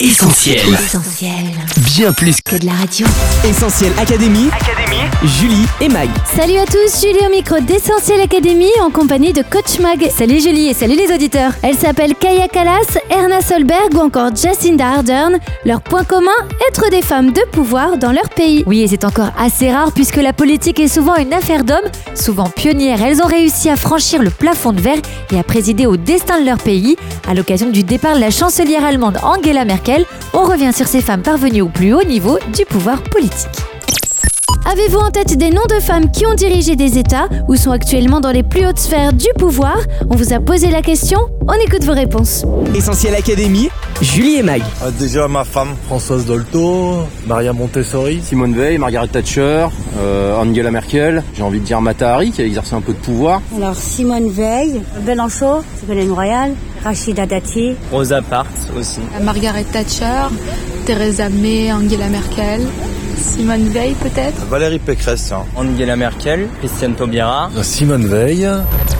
Essentiel. Essentiel. Bien plus Que de la radio. Essentiel Académie. Julie et Mag. Salut à tous, Julie au micro d'Essentiel Academy en compagnie de Coach Mag. Salut Julie et salut les auditeurs. Elles s'appellent Kaya Kalas, Erna Solberg ou encore Jacinda Ardern. Leur point commun, être des femmes de pouvoir dans leur pays. Oui, et c'est encore assez rare puisque la politique est souvent une affaire d'hommes. Souvent pionnières, elles ont réussi à franchir le plafond de verre et à présider au destin de leur pays. À l'occasion du départ de la chancelière allemande Angela Merkel, on revient sur ces femmes parvenues au plus haut niveau du pouvoir politique. Avez-vous en tête des noms de femmes qui ont dirigé des États ou sont actuellement dans les plus hautes sphères du pouvoir On vous a posé la question, on écoute vos réponses. Essentiel Académie. Julie et Mag. Ah, déjà ma femme Françoise Dolto, Maria Montessori. Simone Veil, Margaret Thatcher, euh, Angela Merkel, j'ai envie de dire Mata Hari qui a exercé un peu de pouvoir. Alors Simone Veil, Mélenchon, Ségolène Royal, Rachida Dati, Rosa Parks aussi. Margaret Thatcher, Theresa May, Angela Merkel, Simone Veil peut-être? Valérie Pécresse, hein. Angela Merkel, Christiane Taubira. Simone Veil.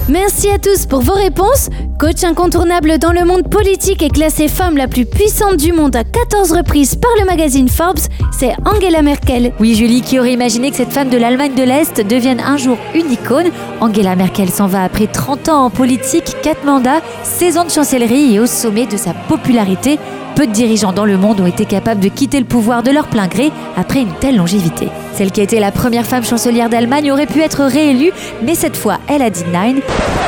Merci à tous pour vos réponses. Coach incontournable dans le monde politique et classée femme la plus puissante du monde à 14 reprises par le magazine Forbes, c'est Angela Merkel. Oui, Julie, qui aurait imaginé que cette femme de l'Allemagne de l'Est devienne un jour une icône? Angela Merkel s'en va après 30 ans en politique, 4 mandats, 16 ans de chancellerie et au sommet de sa popularité. Peu de dirigeants dans le monde ont été capables de quitter le pouvoir de leur plein gré après une telle longévité. Celle qui a été la première femme chancelière d'Allemagne aurait pu être réélue, mais cette fois, elle a dit nine.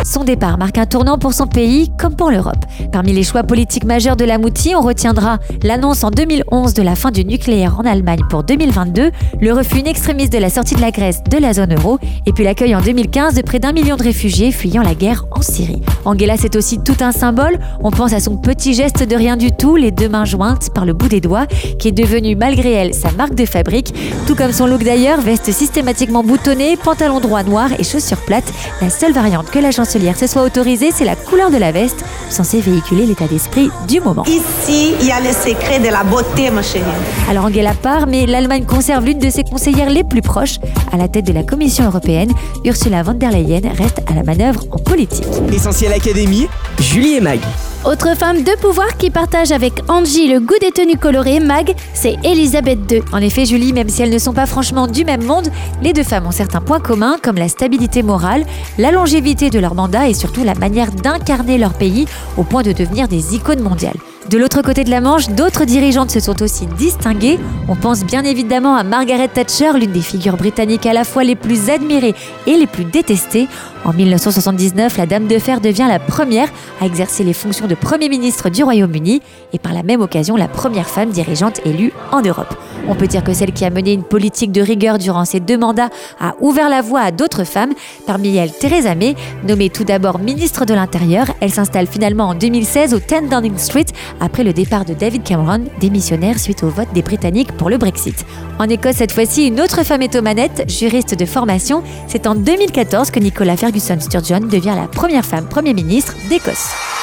Son départ marque un tournant pour son pays comme pour l'Europe. Parmi les choix politiques majeurs de la Mouti, on retiendra l'annonce en 2011 de la fin du nucléaire en Allemagne pour 2022, le refus in de la sortie de la Grèce de la zone euro, et puis l'accueil en 2015 de près d'un million de réfugiés fuyant la guerre en Syrie. Angela, c'est aussi tout un symbole. On pense à son petit geste de rien du tout, les deux mains jointes par le bout des doigts, qui est devenu malgré elle sa marque de fabrique, tout comme son look d'ailleurs, veste systématiquement boutonnée, pantalon droit noir et chaussures plates. La seule variante que la chancelière se soit autorisée, c'est la couleur de la veste, censée véhiculer l'état d'esprit du moment. Ici, il y a le secret de la beauté, ma chérie. Alors Angela part, mais l'Allemagne conserve l'une de ses conseillères les plus proches. À la tête de la Commission européenne, Ursula von der Leyen reste à la manœuvre en politique. Essentiel Académie. Julie et Mag. Autre femme de pouvoir qui partage avec Angie le goût des tenues colorées, Mag, c'est Elisabeth II. En effet, Julie, même si elles ne sont pas franchement du même monde, les deux femmes ont certains points communs comme la stabilité morale, la longévité de leur mandat et surtout la manière d'incarner leur pays au point de devenir des icônes mondiales. De l'autre côté de la Manche, d'autres dirigeantes se sont aussi distinguées. On pense bien évidemment à Margaret Thatcher, l'une des figures britanniques à la fois les plus admirées et les plus détestées. En 1979, la Dame de Fer devient la première à exercer les fonctions de Premier ministre du Royaume-Uni et par la même occasion la première femme dirigeante élue en Europe. On peut dire que celle qui a mené une politique de rigueur durant ses deux mandats a ouvert la voie à d'autres femmes, parmi elles Theresa May, nommée tout d'abord ministre de l'Intérieur. Elle s'installe finalement en 2016 au 10 Downing Street après le départ de David Cameron, démissionnaire suite au vote des Britanniques pour le Brexit. En Écosse, cette fois-ci, une autre femme est aux manettes, juriste de formation. C'est en 2014 que Nicola Ferguson Sturgeon devient la première femme Premier ministre d'Écosse.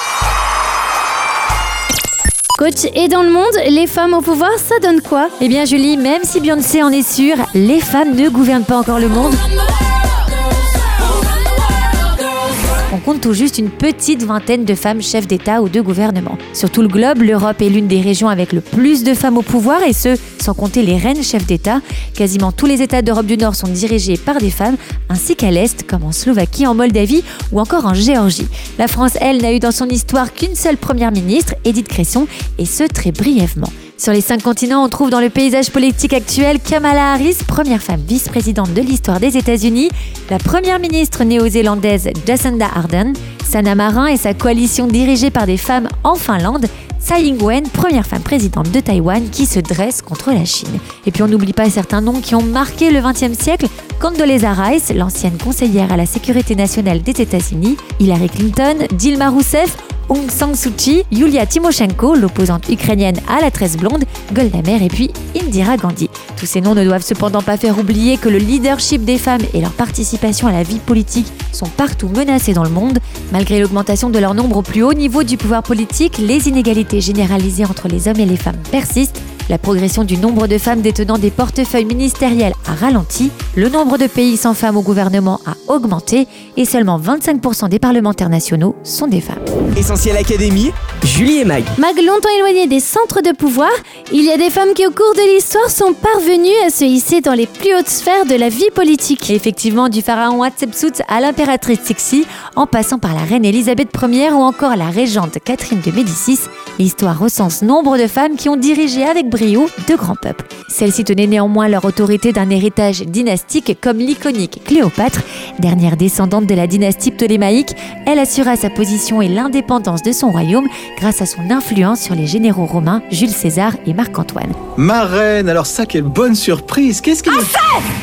Et dans le monde, les femmes au pouvoir, ça donne quoi? Eh bien Julie, même si Beyoncé en est sûre, les femmes ne gouvernent pas encore le monde. On compte tout juste une petite vingtaine de femmes chefs d'État ou de gouvernement. Sur tout le globe, l'Europe est l'une des régions avec le plus de femmes au pouvoir, et ce, sans compter les reines chefs d'État. Quasiment tous les États d'Europe du Nord sont dirigés par des femmes, ainsi qu'à l'Est, comme en Slovaquie, en Moldavie ou encore en Géorgie. La France, elle, n'a eu dans son histoire qu'une seule première ministre, Édith Cresson, et ce très brièvement. Sur les cinq continents, on trouve dans le paysage politique actuel Kamala Harris, première femme vice-présidente de l'histoire des États-Unis, la première ministre néo-zélandaise Jacinda Ardern, Sanna Marin et sa coalition dirigée par des femmes en Finlande, Tsai Ing-wen, première femme présidente de Taïwan qui se dresse contre la Chine. Et puis on n'oublie pas certains noms qui ont marqué le XXe siècle, Condoleezza Rice, l'ancienne conseillère à la sécurité nationale des États-Unis, Hillary Clinton, Dilma Rousseff Aung San Suu Kyi, Yulia Tymoshenko, l'opposante ukrainienne à la tresse blonde, Golda Meir et puis Indira Gandhi. Tous ces noms ne doivent cependant pas faire oublier que le leadership des femmes et leur participation à la vie politique sont partout menacés dans le monde. Malgré l'augmentation de leur nombre au plus haut niveau du pouvoir politique, les inégalités généralisées entre les hommes et les femmes persistent. La progression du nombre de femmes détenant des portefeuilles ministériels a ralenti le nombre de pays sans femmes au gouvernement a augmenté et seulement 25% des parlementaires nationaux sont des femmes. Essentiel Académie, Julie et Mag. Mag, longtemps éloigné des centres de pouvoir, il y a des femmes qui au cours de l'histoire sont parvenues à se hisser dans les plus hautes sphères de la vie politique. Et effectivement, du pharaon Hatshepsut à l'impératrice Sixi, en passant par la reine Elisabeth Ier ou encore la régente Catherine de Médicis, l'histoire recense nombre de femmes qui ont dirigé avec brio de grands peuples. Celles-ci tenaient néanmoins leur autorité d'un héritage dynastique comme l'iconique Cléopâtre, dernière descendante de la dynastie ptolémaïque, elle assura sa position et l'indépendance de son royaume grâce à son influence sur les généraux romains Jules César et Marc-Antoine. Ma reine, alors ça, quelle bonne surprise Qu'est-ce qu'il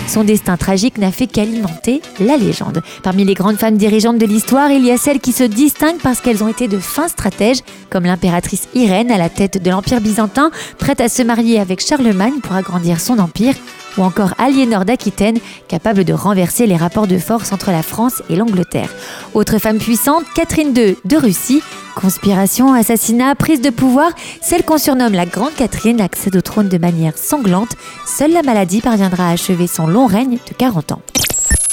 Son destin tragique n'a fait qu'alimenter la légende. Parmi les grandes femmes dirigeantes de l'histoire, il y a celles qui se distinguent parce qu'elles ont été de fins stratèges, comme l'impératrice Irène à la tête de l'Empire byzantin, prête à se marier avec Charlemagne pour agrandir son empire, ou encore Aliénor d'Aquitaine, capable de renverser les rapports de force entre la France et l'Angleterre. Autre femme puissante, Catherine II de Russie. Conspiration, assassinat, prise de pouvoir, celle qu'on surnomme la Grande Catherine accède au trône de manière sanglante. Seule la maladie parviendra à achever son long règne de 40 ans.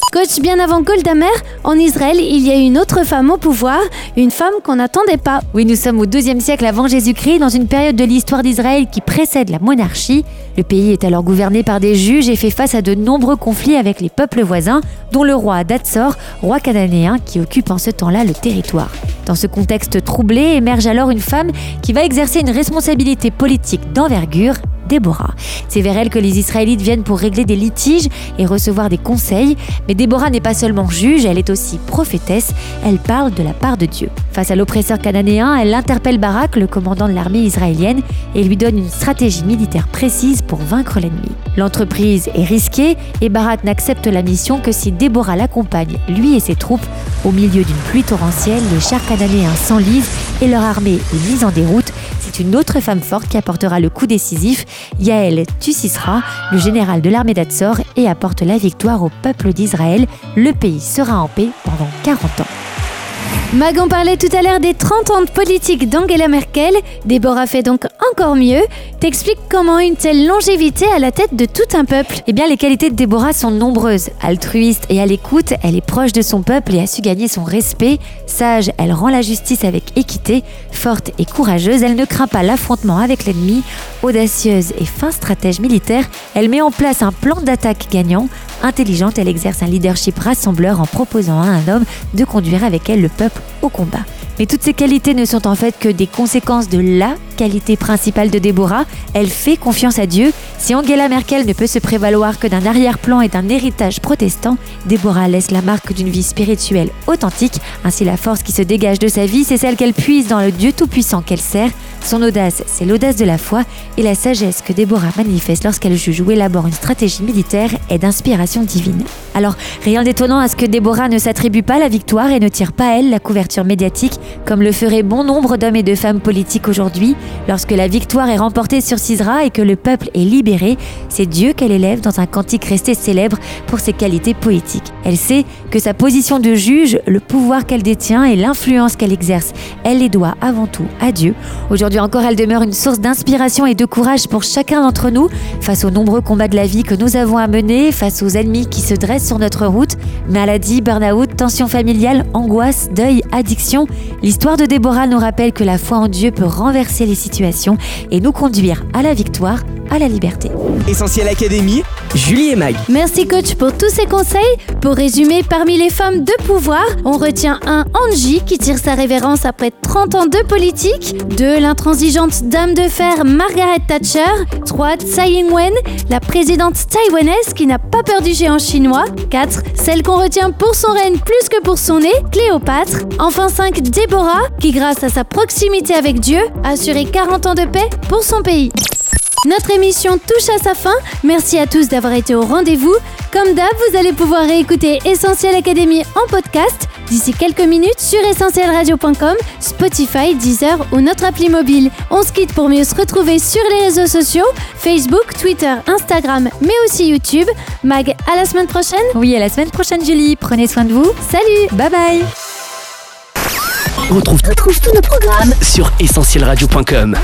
Coach, bien avant Golda Meir, en Israël, il y a une autre femme au pouvoir, une femme qu'on n'attendait pas. Oui, nous sommes au IIe siècle avant Jésus-Christ, dans une période de l'histoire d'Israël qui précède la monarchie. Le pays est alors gouverné par des juges et fait face à de nombreux conflits avec les peuples voisins, dont le roi Datsor, roi cananéen qui occupe en ce temps-là le territoire. Dans ce contexte troublé, émerge alors une femme qui va exercer une responsabilité politique d'envergure Déborah. C'est vers elle que les Israélites viennent pour régler des litiges et recevoir des conseils. Mais Déborah n'est pas seulement juge, elle est aussi prophétesse. Elle parle de la part de Dieu. Face à l'oppresseur cananéen, elle interpelle Barak, le commandant de l'armée israélienne, et lui donne une stratégie militaire précise pour vaincre l'ennemi. L'entreprise est risquée et Barak n'accepte la mission que si Déborah l'accompagne, lui et ses troupes. Au milieu d'une pluie torrentielle, les chars cananéens s'enlisent et leur armée est mise en déroute. Une autre femme forte qui apportera le coup décisif. Yael Tussisra, le général de l'armée d'Atsor, et apporte la victoire au peuple d'Israël. Le pays sera en paix pendant 40 ans. Magon parlait tout à l'heure des 30 ans de politique d'Angela Merkel. Déborah fait donc encore mieux. T'expliques comment une telle longévité à la tête de tout un peuple. Eh bien, les qualités de Déborah sont nombreuses. Altruiste et à l'écoute, elle est proche de son peuple et a su gagner son respect. Sage, elle rend la justice avec équité. Forte et courageuse, elle ne craint pas l'affrontement avec l'ennemi. Audacieuse et fin stratège militaire, elle met en place un plan d'attaque gagnant. Intelligente, elle exerce un leadership rassembleur en proposant à un homme de conduire avec elle le peuple au combat. Mais toutes ces qualités ne sont en fait que des conséquences de la qualité principale de Déborah. Elle fait confiance à Dieu. Si Angela Merkel ne peut se prévaloir que d'un arrière-plan et d'un héritage protestant, Déborah laisse la marque d'une vie spirituelle authentique. Ainsi, la force qui se dégage de sa vie, c'est celle qu'elle puise dans le Dieu tout-puissant qu'elle sert. Son audace, c'est l'audace de la foi et la sagesse que Déborah manifeste lorsqu'elle juge ou élabore une stratégie militaire est d'inspiration divine. Alors, rien d'étonnant à ce que Déborah ne s'attribue pas la victoire et ne tire pas elle la couverture médiatique comme le ferait bon nombre d'hommes et de femmes politiques aujourd'hui. Lorsque la victoire est remportée sur Sisra et que le peuple est libéré, c'est Dieu qu'elle élève dans un cantique resté célèbre pour ses qualités poétiques. Elle sait que sa position de juge, le pouvoir qu'elle détient et l'influence qu'elle exerce, elle les doit avant tout à Dieu. Aujourd'hui encore, elle demeure une source d'inspiration et de courage pour chacun d'entre nous face aux nombreux combats de la vie que nous avons à mener, face aux ennemis qui se dressent sur notre route, maladie, burn-out, tension familiale, angoisse, deuil, addiction. L'histoire de Déborah nous rappelle que la foi en Dieu peut renverser les situations et nous conduire à la victoire, à la liberté. Essentiel Académie, Julie et Mag. Merci coach pour tous ces conseils. Pour résumer, parmi les femmes de pouvoir, on retient un Angie qui tire sa révérence après 30 ans de politique, 2 l'intransigeante dame de fer Margaret Thatcher, 3 Tsai Ing-wen, la présidente taïwanaise qui n'a pas peur du géant chinois, 4 celle qu'on retient pour son règne plus que pour son nez, Cléopâtre, enfin 5 Déborah qui grâce à sa proximité avec Dieu a assuré 40 ans de paix pour son pays. Notre émission touche à sa fin. Merci à tous d'avoir été au rendez-vous. Comme d'hab, vous allez pouvoir réécouter Essentiel Académie en podcast d'ici quelques minutes sur essentielradio.com, Spotify, Deezer ou notre appli mobile. On se quitte pour mieux se retrouver sur les réseaux sociaux Facebook, Twitter, Instagram, mais aussi YouTube. Mag, à la semaine prochaine. Oui, à la semaine prochaine, Julie. Prenez soin de vous. Salut. Bye bye. On retrouve, tous nos programmes sur essentielradio.com.